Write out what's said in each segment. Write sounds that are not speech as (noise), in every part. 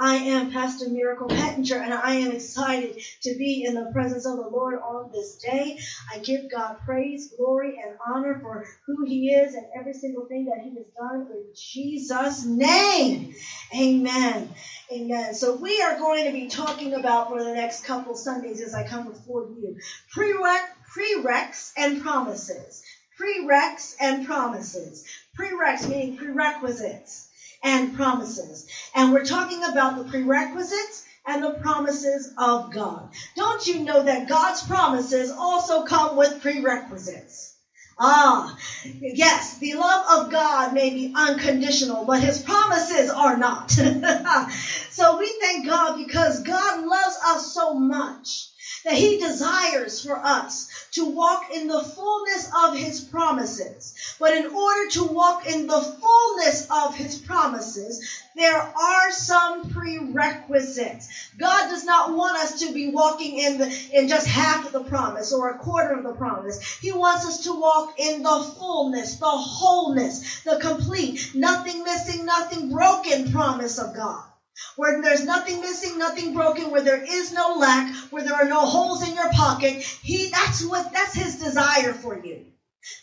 I am Pastor Miracle Pettinger, and I am excited to be in the presence of the Lord on this day. I give God praise, glory, and honor for who He is and every single thing that He has done in Jesus' name. Amen. Amen. So we are going to be talking about for the next couple Sundays as I come before you prereqs and promises. Prereqs and promises. Prereqs meaning prerequisites and promises. And we're talking about the prerequisites and the promises of God. Don't you know that God's promises also come with prerequisites? Ah, yes, the love of God may be unconditional, but his promises are not. (laughs) so we thank God because God loves us so much that he desires for us to walk in the fullness of his promises. But in order to walk in the fullness of his promises, there are some prerequisites. God does not want us to be walking in the, in just half of the promise or a quarter of the promise. He wants us to walk in the fullness, the wholeness, the complete, nothing missing, nothing broken promise of God where there's nothing missing, nothing broken, where there is no lack, where there are no holes in your pocket. He, that's what, that's his desire for you.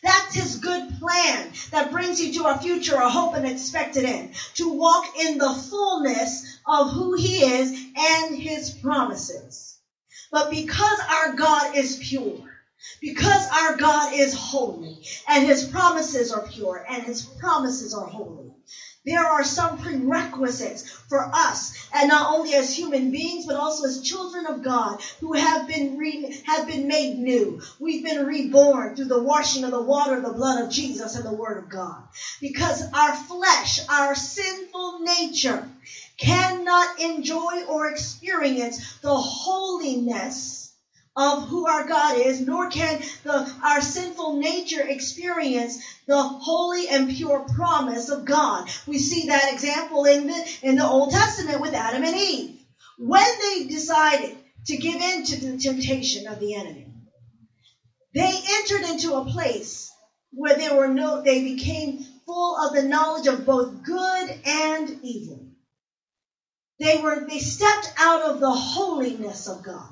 That's his good plan that brings you to a future, a hope, and expected end. To walk in the fullness of who he is and his promises. But because our God is pure, because our God is holy, and his promises are pure, and his promises are holy, there are some prerequisites for us, and not only as human beings, but also as children of God who have been re- have been made new. We've been reborn through the washing of the water, the blood of Jesus, and the Word of God. Because our flesh, our sinful nature, cannot enjoy or experience the holiness of who our God is, nor can the, our sinful nature experience the holy and pure promise of God. We see that example in the, in the Old Testament with Adam and Eve. When they decided to give in to the temptation of the enemy, they entered into a place where they were no, they became full of the knowledge of both good and evil. They were, they stepped out of the holiness of God.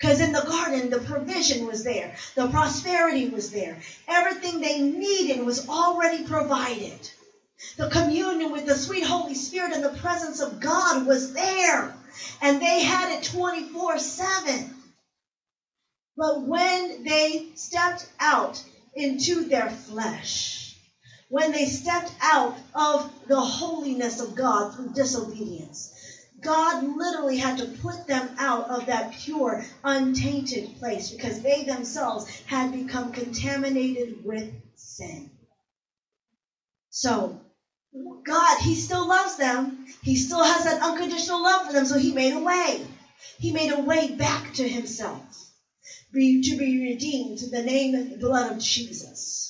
Because in the garden, the provision was there, the prosperity was there, everything they needed was already provided. The communion with the sweet Holy Spirit and the presence of God was there, and they had it 24 7. But when they stepped out into their flesh, when they stepped out of the holiness of God through disobedience, God literally had to put them out of that pure, untainted place because they themselves had become contaminated with sin. So, God, He still loves them. He still has that unconditional love for them. So He made a way. He made a way back to Himself be, to be redeemed to the name and blood of Jesus.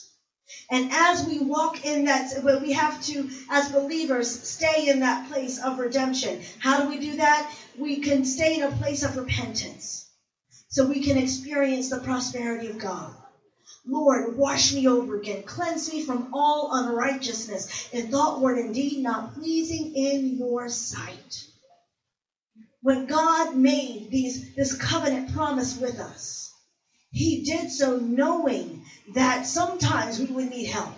And as we walk in that, we have to, as believers, stay in that place of redemption. How do we do that? We can stay in a place of repentance so we can experience the prosperity of God. Lord, wash me over again. Cleanse me from all unrighteousness in thought, word, and deed, not pleasing in your sight. When God made these, this covenant promise with us, he did so knowing that sometimes we would need help.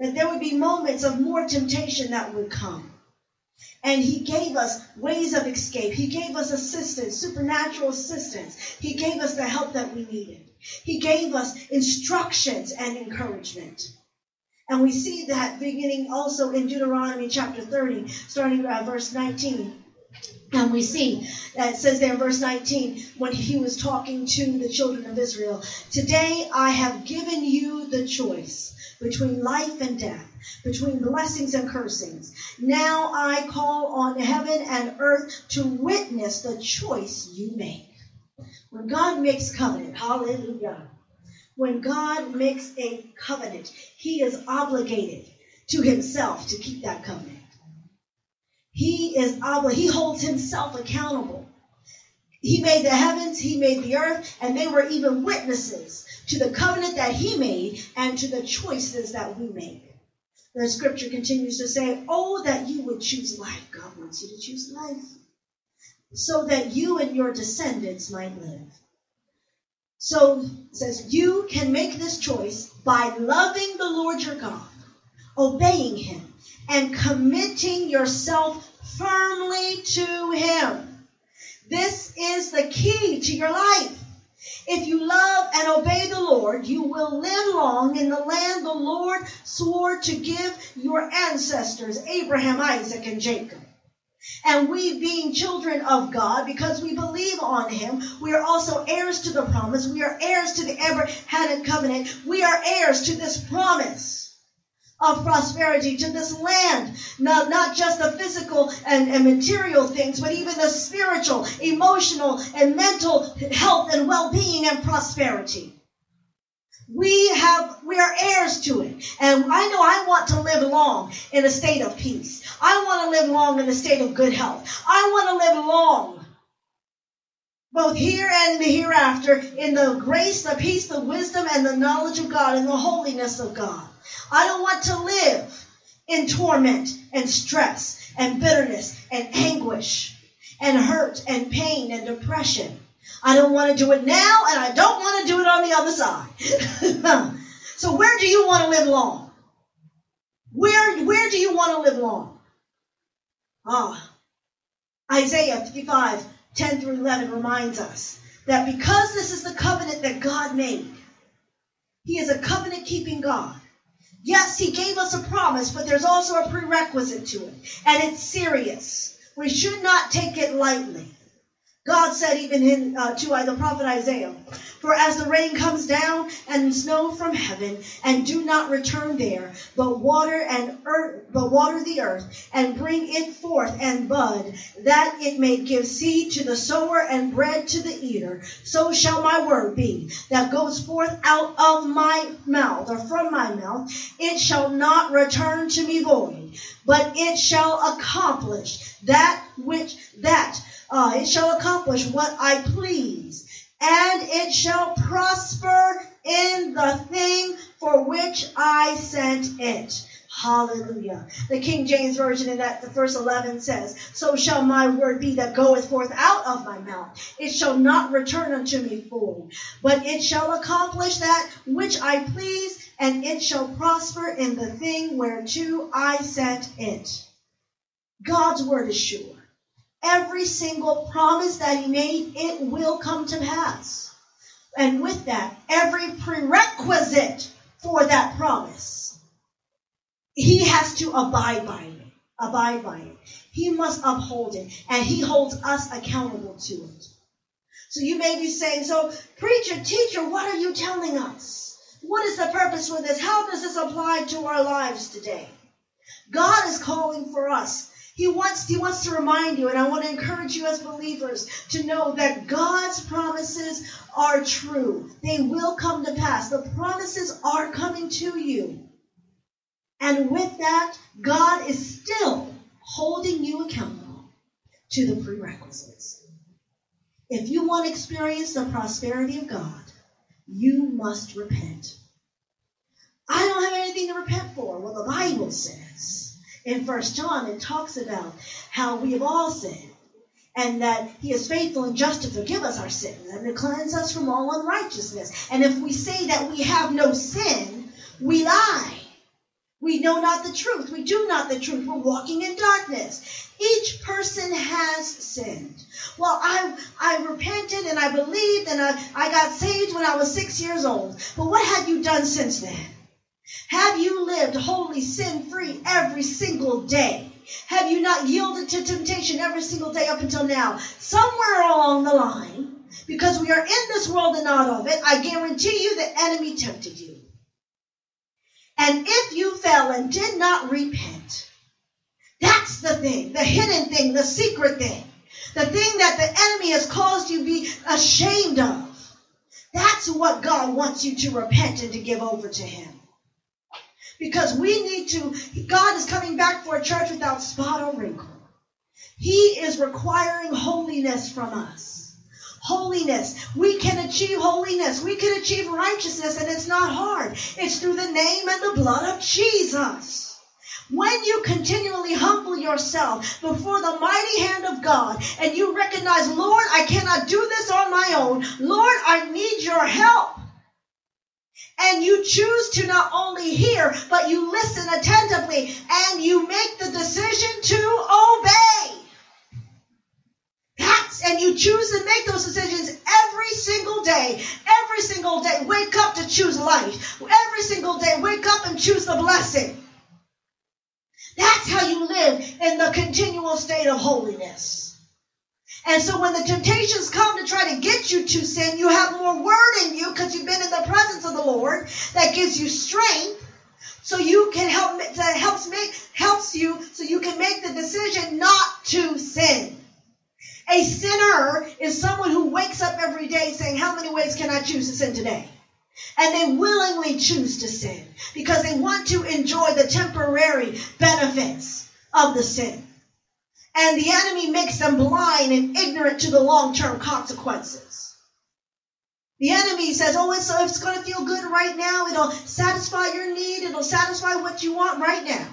That there would be moments of more temptation that would come. And he gave us ways of escape. He gave us assistance, supernatural assistance. He gave us the help that we needed. He gave us instructions and encouragement. And we see that beginning also in Deuteronomy chapter 30, starting at verse 19. And we see that it says there in verse 19 when he was talking to the children of Israel, Today I have given you the choice between life and death, between blessings and cursings. Now I call on heaven and earth to witness the choice you make. When God makes covenant, hallelujah. When God makes a covenant, he is obligated to himself to keep that covenant. He is obligated, he holds himself accountable. He made the heavens, he made the earth, and they were even witnesses to the covenant that he made and to the choices that we make. The scripture continues to say, Oh, that you would choose life. God wants you to choose life so that you and your descendants might live. So it says, You can make this choice by loving the Lord your God, obeying him, and committing yourself firmly to him. This is the key to your life. If you love and obey the Lord, you will live long in the land the Lord swore to give your ancestors, Abraham, Isaac, and Jacob. And we, being children of God, because we believe on Him, we are also heirs to the promise. We are heirs to the Abrahamic covenant. We are heirs to this promise of prosperity, to this land. Not, not just the physical and, and material things, but even the spiritual, emotional, and mental health and well being and prosperity. We have, we are heirs to it. And I know I want to live long in a state of peace. I want to live long in a state of good health. I want to live long, both here and the hereafter, in the grace, the peace, the wisdom, and the knowledge of God and the holiness of God. I don't want to live in torment and stress and bitterness and anguish and hurt and pain and depression. I don't want to do it now, and I don't want to do it on the other side. (laughs) so where do you want to live long? Where, where do you want to live long? Ah, Isaiah 55, 10 through 11 reminds us that because this is the covenant that God made, He is a covenant keeping God. Yes, He gave us a promise, but there's also a prerequisite to it, and it's serious. We should not take it lightly. God said even in uh, to uh, the prophet Isaiah, for as the rain comes down and snow from heaven and do not return there, but water and earth, but water the earth and bring it forth and bud, that it may give seed to the sower and bread to the eater, so shall my word be that goes forth out of my mouth or from my mouth. It shall not return to me void, but it shall accomplish that which that uh, it shall accomplish what I please, and it shall prosper in the thing for which I sent it. Hallelujah. The King James Version in that the verse 11 says, So shall my word be that goeth forth out of my mouth. It shall not return unto me void, but it shall accomplish that which I please, and it shall prosper in the thing whereto I sent it. God's word is sure every single promise that he made, it will come to pass. And with that, every prerequisite for that promise, he has to abide by it. Abide by it. He must uphold it. And he holds us accountable to it. So you may be saying, so preacher, teacher, what are you telling us? What is the purpose for this? How does this apply to our lives today? God is calling for us He wants, he wants to remind you, and I want to encourage you as believers to know that God's promises are true. They will come to pass. The promises are coming to you. And with that, God is still holding you accountable to the prerequisites. If you want to experience the prosperity of God, you must repent. I don't have anything to repent for. Well, the Bible says in First John, it talks about how we have all sinned and that he is faithful and just to forgive us our sins and to cleanse us from all unrighteousness. And if we say that we have no sin, we lie. We know not the truth. We do not the truth. We're walking in darkness. Each person has sinned. Well, I, I repented and I believed and I, I got saved when I was six years old. But what have you done since then? Have you lived wholly sin free every single day? Have you not yielded to temptation every single day up until now? Somewhere along the line, because we are in this world and not of it, I guarantee you the enemy tempted you. And if you fell and did not repent, that's the thing, the hidden thing, the secret thing, the thing that the enemy has caused you to be ashamed of. That's what God wants you to repent and to give over to Him. Because we need to, God is coming back for a church without spot or wrinkle. He is requiring holiness from us. Holiness. We can achieve holiness. We can achieve righteousness, and it's not hard. It's through the name and the blood of Jesus. When you continually humble yourself before the mighty hand of God and you recognize, Lord, I cannot do this on my own. Lord, I need your help. And you choose to not only hear, but you listen attentively and you make the decision to obey. That's, and you choose to make those decisions every single day. Every single day. Wake up to choose life. Every single day. Wake up and choose the blessing. That's how you live in the continual state of holiness. And so when the temptations come to try to get you to sin, you have more word in you because you've been in the presence of the Lord that gives you strength. So you can help that helps make helps you so you can make the decision not to sin. A sinner is someone who wakes up every day saying, How many ways can I choose to sin today? And they willingly choose to sin because they want to enjoy the temporary benefits of the sin and the enemy makes them blind and ignorant to the long-term consequences. The enemy says, oh, it's, it's going to feel good right now. It'll satisfy your need. It'll satisfy what you want right now.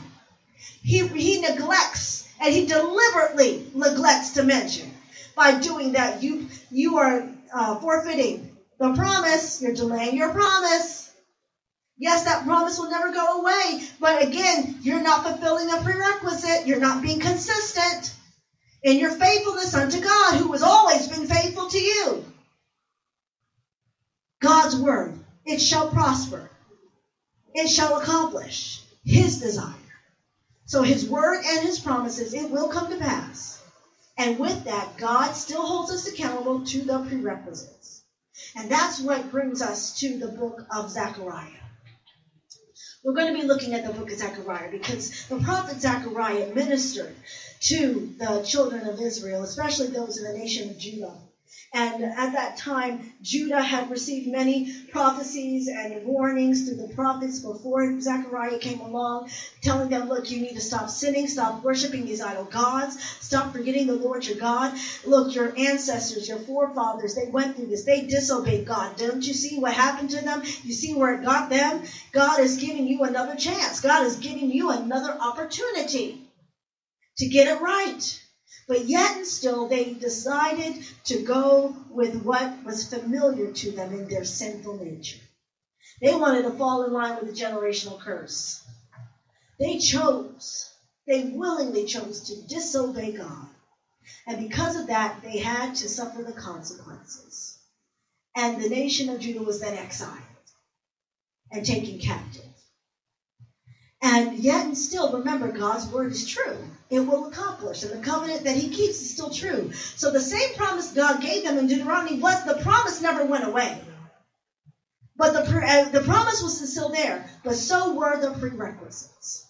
He, he neglects and he deliberately neglects to mention by doing that you, you are uh, forfeiting the promise. You're delaying your promise. Yes, that promise will never go away. But again, you're not fulfilling a prerequisite. You're not being consistent in your faithfulness unto God, who has always been faithful to you. God's word, it shall prosper. It shall accomplish his desire. So his word and his promises, it will come to pass. And with that, God still holds us accountable to the prerequisites. And that's what brings us to the book of Zechariah. We're going to be looking at the book of Zechariah because the prophet Zechariah ministered to the children of Israel, especially those in the nation of Judah. And at that time, Judah had received many prophecies and warnings through the prophets before Zechariah came along, telling them, look, you need to stop sinning, stop worshiping these idol gods, stop forgetting the Lord your God. Look, your ancestors, your forefathers, they went through this. They disobeyed God. Don't you see what happened to them? You see where it got them? God is giving you another chance. God is giving you another opportunity to get it right. But yet and still, they decided to go with what was familiar to them in their sinful nature. They wanted to fall in line with the generational curse. They chose, they willingly chose to disobey God. And because of that, they had to suffer the consequences. And the nation of Judah was then exiled and taken captive. And yet and still, remember, God's word is true it will accomplish. And the covenant that he keeps is still true. So the same promise God gave them in Deuteronomy was the promise never went away. But the, uh, the promise was still there, but so were the prerequisites.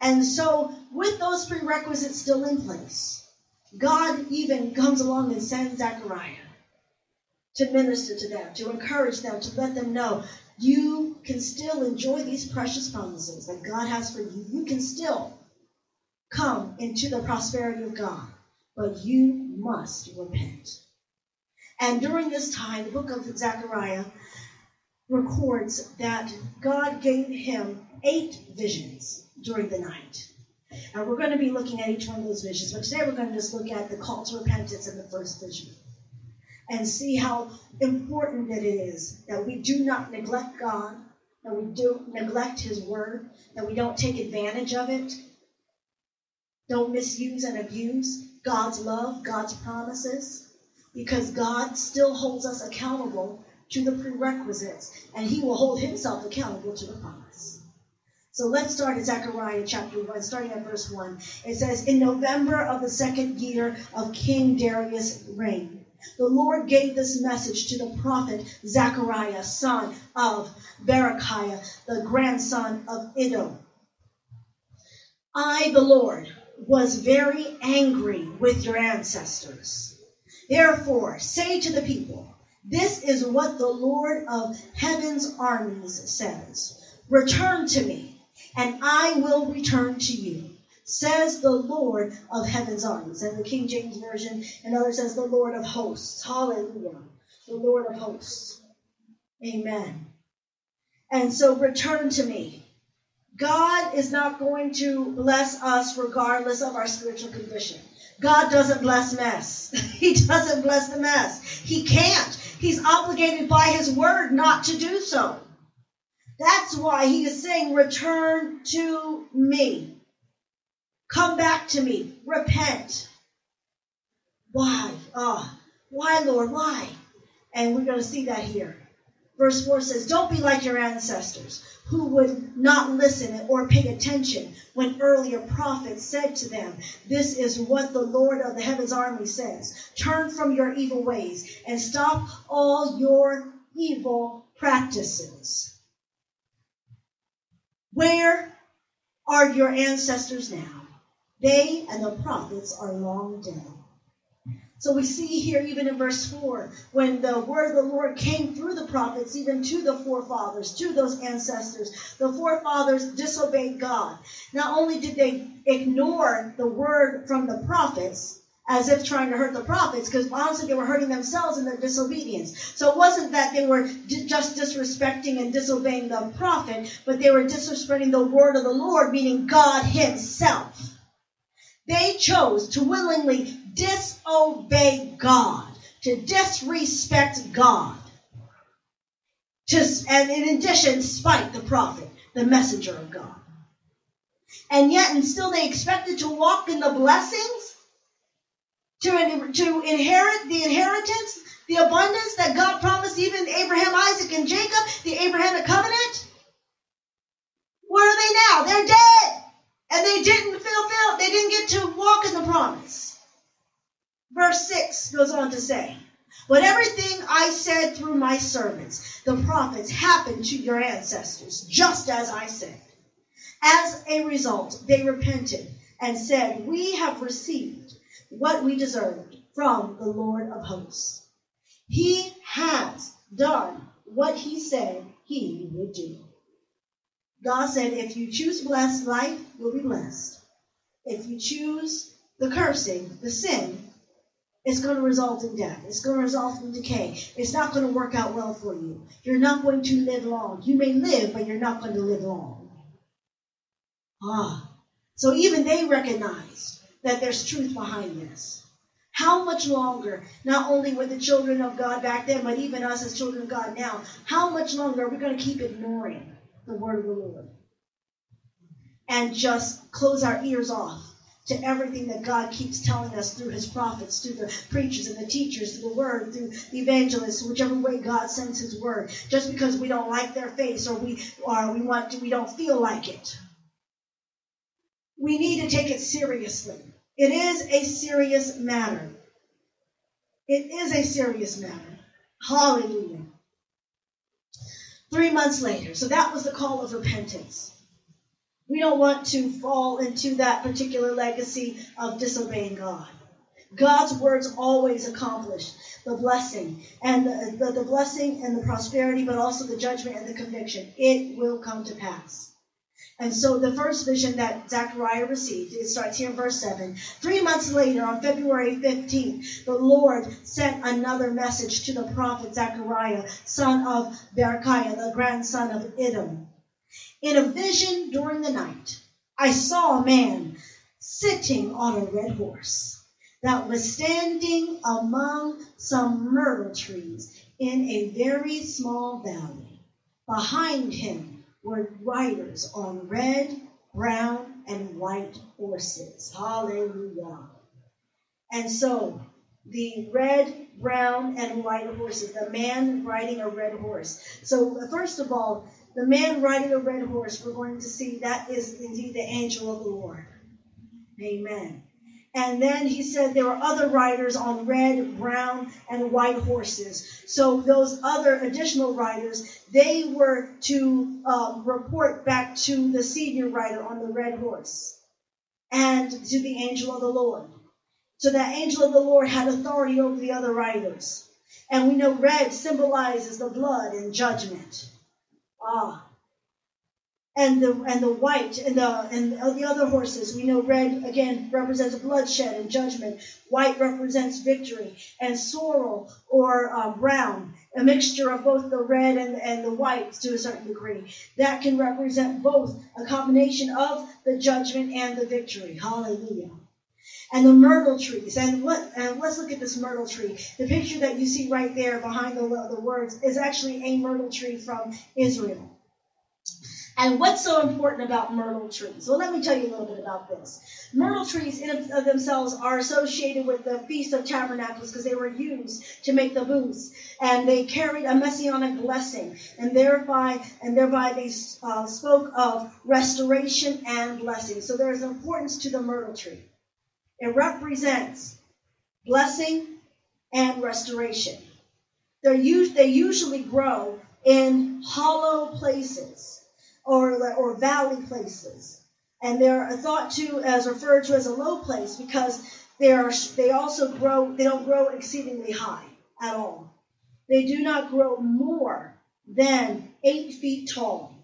And so, with those prerequisites still in place, God even comes along and sends Zechariah to minister to them, to encourage them, to let them know you can still enjoy these precious promises that God has for you. You can still come into the prosperity of God, but you must repent. And during this time, the book of Zechariah records that God gave him eight visions during the night. And we're going to be looking at each one of those visions, but today we're going to just look at the call to repentance in the first vision and see how important it is that we do not neglect God, that we do neglect His Word, that we don't take advantage of it, don't misuse and abuse God's love, God's promises, because God still holds us accountable to the prerequisites, and He will hold Himself accountable to the promise. So let's start at Zechariah chapter 1, starting at verse 1. It says, In November of the second year of King Darius' reign, the Lord gave this message to the prophet Zechariah, son of Berechiah, the grandson of Iddo. I, the Lord, was very angry with your ancestors. Therefore, say to the people, This is what the Lord of heaven's armies says Return to me, and I will return to you says the Lord of heaven's armies. And the King James Version, and others says the Lord of hosts. Hallelujah. The Lord of hosts. Amen. And so return to me. God is not going to bless us regardless of our spiritual condition. God doesn't bless mess. (laughs) He doesn't bless the mess. He can't. He's obligated by his word not to do so. That's why he is saying, Return to me. Come back to me. Repent. Why? Ah, oh, why, Lord? Why? And we're going to see that here. Verse 4 says, Don't be like your ancestors who would not listen or pay attention when earlier prophets said to them, This is what the Lord of the heavens army says. Turn from your evil ways and stop all your evil practices. Where are your ancestors now? They and the prophets are long dead. So we see here, even in verse 4, when the word of the Lord came through the prophets, even to the forefathers, to those ancestors, the forefathers disobeyed God. Not only did they ignore the word from the prophets, as if trying to hurt the prophets, because honestly, they were hurting themselves in their disobedience. So it wasn't that they were just disrespecting and disobeying the prophet, but they were disrespecting the word of the Lord, meaning God Himself. They chose to willingly disobey God, to disrespect God, to, and in addition, spite the prophet, the messenger of God. And yet, and still they expected to walk in the blessings, to, to inherit the inheritance, the abundance that God promised even Abraham, Isaac, and Jacob, the Abrahamic covenant. Where are they now? They're dead. And they didn't didn't get to walk in the promise. Verse 6 goes on to say, But everything I said through my servants, the prophets, happened to your ancestors, just as I said. As a result, they repented and said, We have received what we deserved from the Lord of hosts. He has done what he said he would do. God said, if you choose blessed life, you'll be blessed. If you choose the cursing, the sin, it's going to result in death. It's going to result in decay. It's not going to work out well for you. You're not going to live long. You may live, but you're not going to live long. Ah. So even they recognize that there's truth behind this. How much longer, not only with the children of God back then, but even us as children of God now, how much longer are we going to keep ignoring the word of the Lord. And just close our ears off to everything that God keeps telling us through his prophets, through the preachers and the teachers, through the word, through the evangelists, whichever way God sends his word, just because we don't like their face or we or we want to, we don't feel like it. We need to take it seriously. It is a serious matter. It is a serious matter. Hallelujah. Three months later. So that was the call of repentance. We don't want to fall into that particular legacy of disobeying God. God's words always accomplish the blessing and the, the, the, blessing and the prosperity, but also the judgment and the conviction. It will come to pass. And so the first vision that Zechariah received, it starts here in verse 7. Three months later, on February 15th, the Lord sent another message to the prophet Zechariah, son of Berechiah, the grandson of Iddo. In a vision during the night, I saw a man sitting on a red horse that was standing among some myrtle trees in a very small valley. Behind him were riders on red, brown, and white horses. Hallelujah. And so, the red, brown, and white horses, the man riding a red horse. So, first of all, the man riding a red horse, we're going to see that is indeed the angel of the Lord. Amen. And then he said there were other riders on red, brown, and white horses. So those other additional riders, they were to um, report back to the senior rider on the red horse and to the angel of the Lord. So that angel of the Lord had authority over the other riders. And we know red symbolizes the blood and judgment. Ah, and the and the white and the and the other horses we know red again represents bloodshed and judgment. White represents victory. And sorrel or uh, brown a mixture of both the red and, and the white to a certain degree. That can represent both a combination of the judgment and the victory. Hallelujah and the myrtle trees and what and let's look at this myrtle tree the picture that you see right there behind the, the words is actually a myrtle tree from israel and what's so important about myrtle trees? Well, let me tell you a little bit about this. Myrtle trees in of themselves are associated with the Feast of Tabernacles because they were used to make the booths, and they carried a messianic blessing, and thereby and thereby they uh, spoke of restoration and blessing. So there is importance to the myrtle tree. It represents blessing and restoration. They're they usually grow in hollow places or, or valley places. And they're thought to as referred to as a low place because they are they also grow they don't grow exceedingly high at all. They do not grow more than eight feet tall.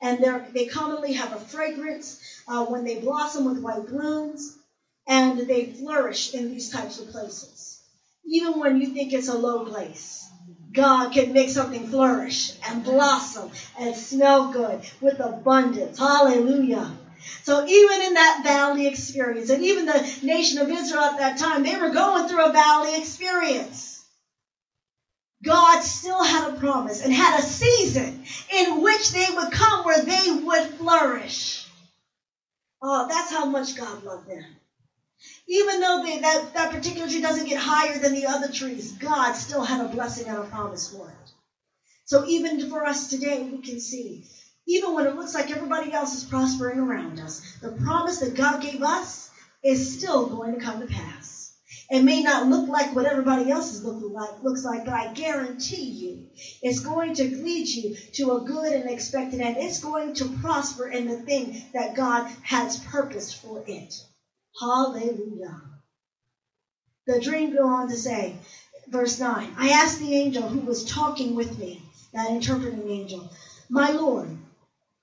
And they commonly have a fragrance uh, when they blossom with white blooms, and they flourish in these types of places, even when you think it's a low place. God can make something flourish and blossom and smell good with abundance. Hallelujah. So even in that valley experience, and even the nation of Israel at that time, they were going through a valley experience. God still had a promise and had a season in which they would come where they would flourish. Oh, that's how much God loved them. Even though they, that, that particular tree doesn't get higher than the other trees, God still had a blessing and a promise for it. So even for us today, we can see, even when it looks like everybody else is prospering around us, the promise that God gave us is still going to come to pass. It may not look like what everybody else is looking like, looks like, but I guarantee you, it's going to lead you to a good and expected end. It's going to prosper in the thing that God has purposed for it. Hallelujah. The dream go on to say, verse 9, I asked the angel who was talking with me, that interpreting angel, My Lord,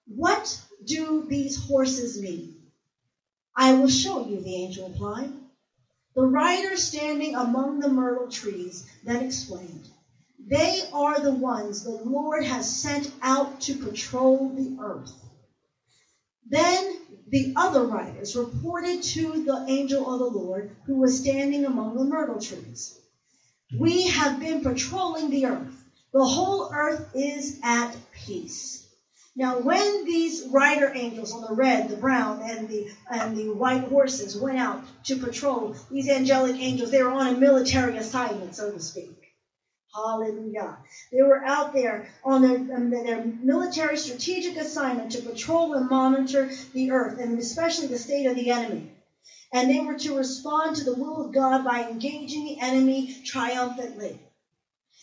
what do these horses mean? I will show you, the angel replied. The rider standing among the myrtle trees then explained, They are the ones the Lord has sent out to patrol the earth. Then the other riders reported to the angel of the Lord who was standing among the myrtle trees. We have been patrolling the earth. The whole earth is at peace. Now, when these rider angels on the red, the brown, and the and the white horses went out to patrol, these angelic angels, they were on a military assignment, so to speak. Hallelujah. They were out there on their, um, on their, military strategic assignment to patrol and monitor the earth, and especially the state of the enemy. And they were to respond to the will of God by engaging the enemy triumphantly.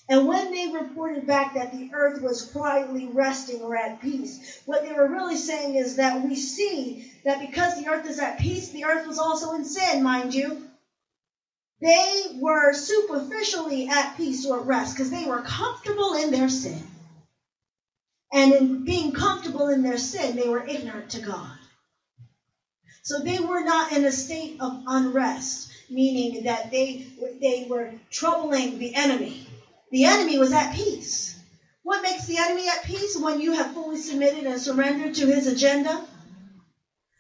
And when they reported back that the earth was quietly resting or at peace, what they were really saying is that we see that because the earth is at peace, the earth was also in sin, mind you. They were superficially at peace or rest because they were comfortable in their sin. And in being comfortable in their sin, they were ignorant to God. So they were not in a state of unrest, meaning that they, they were troubling the enemy. The enemy was at peace. What makes the enemy at peace? When you have fully submitted and surrendered to his agenda.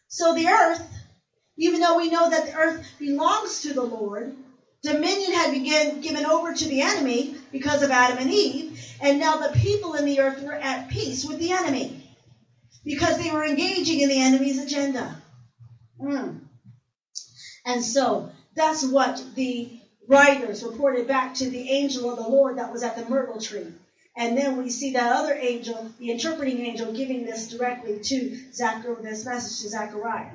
So the earth, even though we know that the earth belongs to the Lord, dominion had been given over to the enemy because of Adam and Eve, and now the people in the earth were at peace with the enemy because they were engaging in the enemy's agenda. Mm. And so that's what the writers reported back to the angel of the Lord that was at the myrtle tree. And then we see that other angel, the interpreting angel, giving this directly to Zechariah, this message to Zechariah.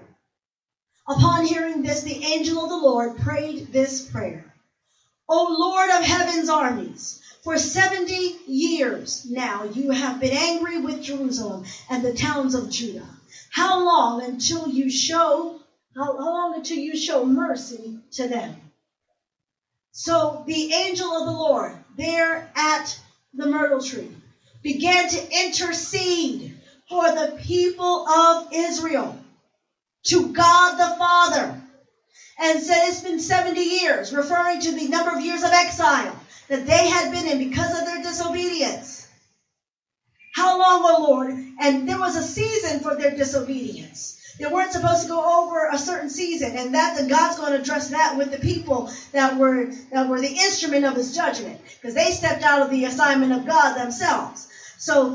Upon hearing this, the angel of the Lord prayed this prayer. O Lord of heaven's armies, for 70 years now you have been angry with Jerusalem and the towns of Judah. How long until you show, how long until you show mercy to them? So the angel of the Lord there at the myrtle tree began to intercede for the people of Israel to God the Father and said it's been 70 years, referring to the number of years of exile that they had been in because of their disobedience. How long, O Lord? And there was a season for their disobedience. They weren't supposed to go over a certain season, and that then God's going to address that with the people that were that were the instrument of His judgment, because they stepped out of the assignment of God themselves. So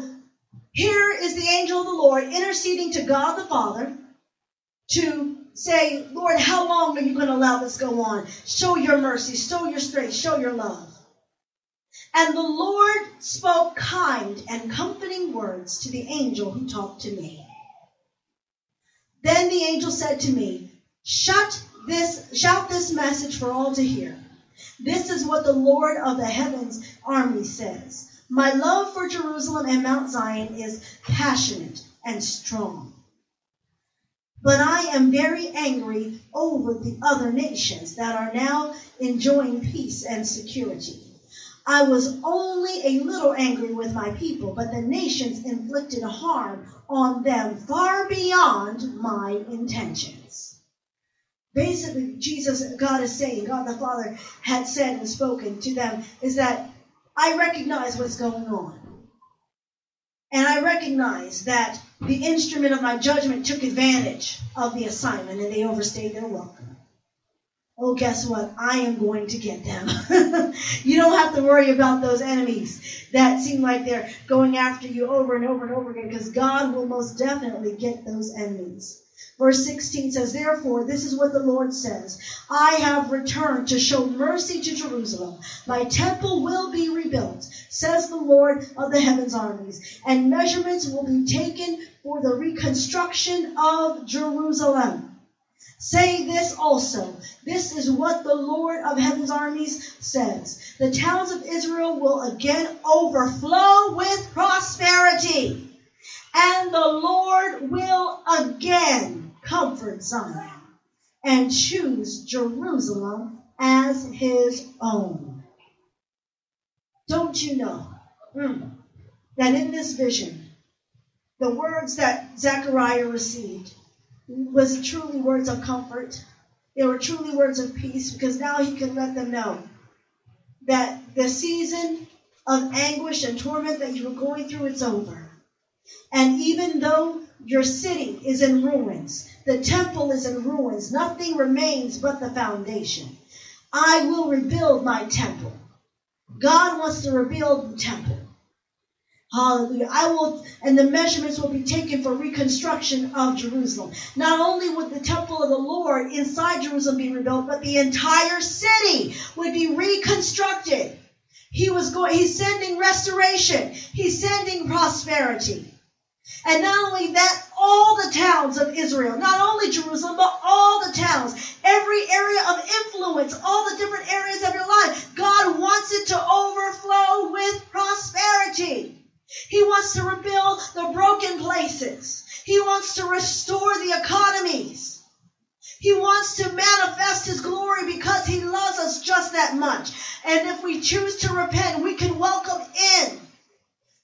here is the angel of the Lord interceding to God the Father to say, Lord, how long are you going to allow this go on? Show your mercy, show your strength, show your love. And the Lord spoke kind and comforting words to the angel who talked to me. Then the angel said to me, Shut this, shout this message for all to hear. This is what the Lord of the heavens army says. My love for Jerusalem and Mount Zion is passionate and strong. But I am very angry over the other nations that are now enjoying peace and security. I was only a little angry with my people, but the nations inflicted harm on them far beyond my intentions. Basically, Jesus, God is saying, God the Father had said and spoken to them, is that I recognize what's going on. And I recognize that the instrument of my judgment took advantage of the assignment and they overstayed their welcome. Oh, guess what? I am going to get them. (laughs) you don't have to worry about those enemies that seem like they're going after you over and over and over again because God will most definitely get those enemies. Verse 16 says, Therefore, this is what the Lord says I have returned to show mercy to Jerusalem. My temple will be rebuilt, says the Lord of the heavens armies, and measurements will be taken for the reconstruction of Jerusalem. Say this also. This is what the Lord of heaven's armies says. The towns of Israel will again overflow with prosperity. And the Lord will again Zion and choose Jerusalem as his own. Don't you know mm, that in this vision, the words that Zechariah received was truly words of comfort. They were truly words of peace because now he could let them know that the season of anguish and torment that you were going through, it's over. And even though your city is in ruins, the temple is in ruins, nothing remains but the foundation. I will rebuild my temple. God wants to rebuild the temple. Hallelujah. I will, and the measurements will be taken for reconstruction of Jerusalem. Not only would the temple of the Lord inside Jerusalem be rebuilt, but the entire city would be reconstructed. He was going, he's sending restoration. He's sending prosperity. And not only that, all the towns of Israel, not only Jerusalem, but all the towns, every area of influence, all the different areas of your life. God wants it to overflow with prosperity. He wants to rebuild the broken places. He wants to restore the economies. He wants to manifest his glory because he loves us just that much. And if we choose to repent, we can welcome in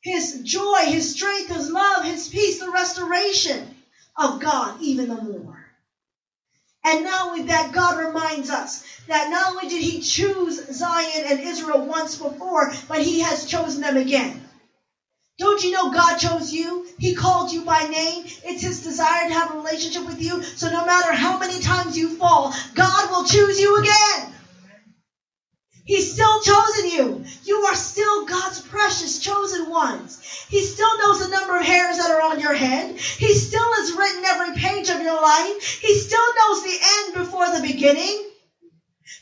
his joy, His strength, His love, His peace, the restoration of God even the more. And only that, God reminds us that not only did He choose Zion and Israel once before, but He has chosen them again. Don't you know God chose you? He called you by name. It's His desire to have a relationship with you. So no matter how many times you fall, God will choose you again. He's still chosen you. You are still God's precious chosen ones. He still knows the number of hairs that are on your head. He still has written every page of your life. He still knows the end before the beginning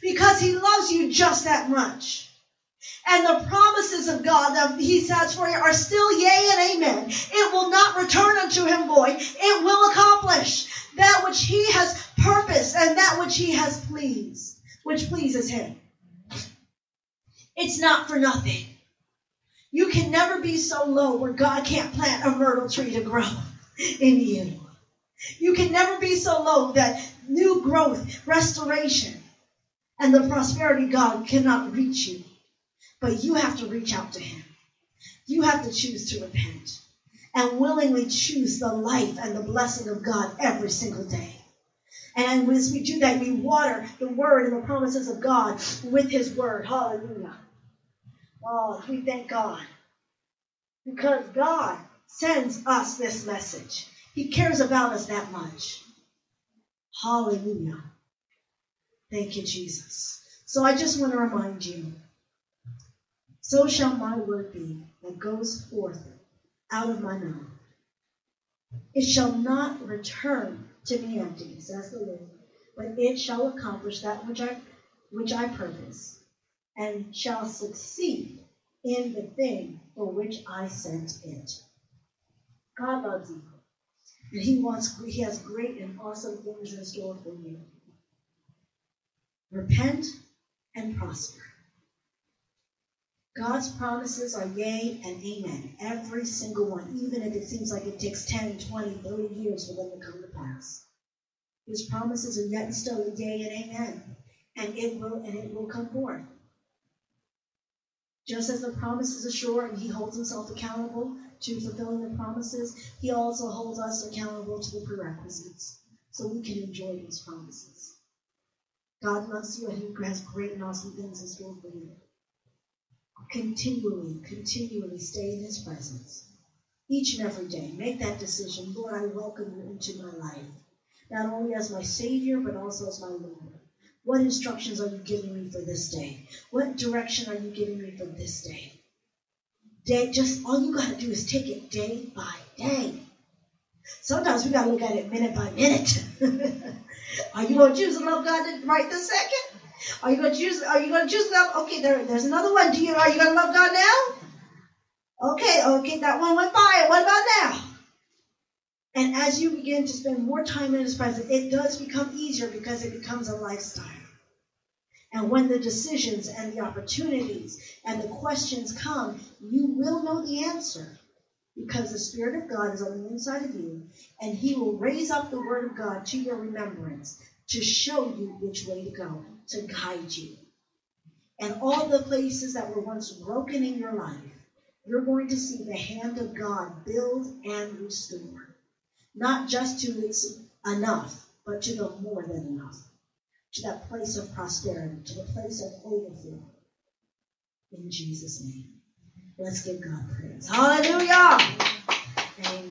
because he loves you just that much. And the promises of God that he says for you are still yea and amen. It will not return unto him void. It will accomplish that which he has purposed and that which he has pleased, which pleases him. It's not for nothing. You can never be so low where God can't plant a myrtle tree to grow (laughs) in you. You can never be so low that new growth, restoration, and the prosperity God cannot reach you. But you have to reach out to Him. You have to choose to repent and willingly choose the life and the blessing of God every single day. And as we do that, we water the word and the promises of God with His word. Hallelujah. Oh, we thank God. Because God sends us this message. He cares about us that much. Hallelujah. Thank you, Jesus. So I just want to remind you so shall my word be that goes forth out of my mouth. It shall not return to be empty, says the Lord, but it shall accomplish that which I which I purpose, and shall succeed in the thing for which I sent it. God loves you. And he wants he has great and awesome things in store for you. Repent and prosper. God's promises are yea and amen. Every single one, even if it seems like it takes 10, 20, 30 years for them to come to pass. His promises are yet and still yea and amen. And it will and it will come forth. Just as the promises are sure and he holds himself accountable to fulfilling the promises, he also holds us accountable to the prerequisites so we can enjoy these promises. God loves you and he has great and awesome things in store for you. Continually, continually stay in his presence. Each and every day, make that decision. Lord, I welcome you into my life, not only as my Savior, but also as my Lord. What instructions are you giving me for this day? What direction are you giving me for this day? Day, just all you got to do is take it day by day. Sometimes we got to look at it minute by minute. (laughs) are you to choose to love God right this second? Are you to choose? Are you to choose love? Okay, there, there's another one. Do you? Are you to love God now? Okay, okay, that one went by. What about now? And as you begin to spend more time in His presence, it does become easier because it becomes a lifestyle. And when the decisions and the opportunities and the questions come, you will know the answer because the Spirit of God is on the inside of you, and He will raise up the Word of God to your remembrance to show you which way to go, to guide you. And all the places that were once broken in your life, you're going to see the hand of God build and restore not just to its enough, but to the more than enough, to that place of prosperity, to the place of overflow. In Jesus' name. Let's give God praise. Hallelujah. Amen.